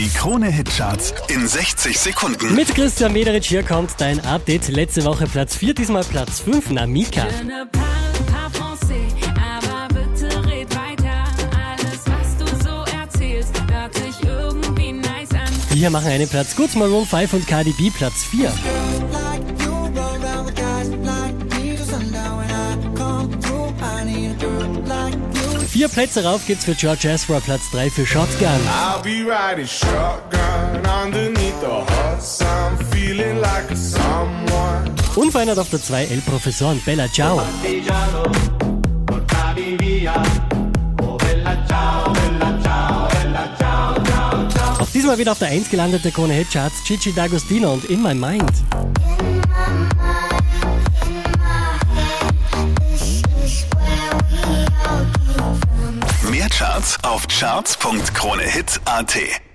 Die Krone-Hitcharts in 60 Sekunden. Mit Christian Mederitsch hier kommt dein Update. Letzte Woche Platz 4, diesmal Platz 5, Namika. Ne parle pas français, aber bitte red weiter. Alles, was du so erzählst, hört sich irgendwie nice an. Die hier machen einen Platz gut. Maroon 5 und Cardi B Platz 4. Vier Plätze rauf geht's für George Ezra, Platz 3 für Shotgun. I'll be riding shotgun underneath the hot sun, feeling like someone. Unverändert auf der 2 El Professor und Bella Ciao. Auch diesmal wieder auf der 1 gelandete Krone Hitcharts Gigi D'Agostino und In My Mind. Mehr Charts auf charts.kronehit.at.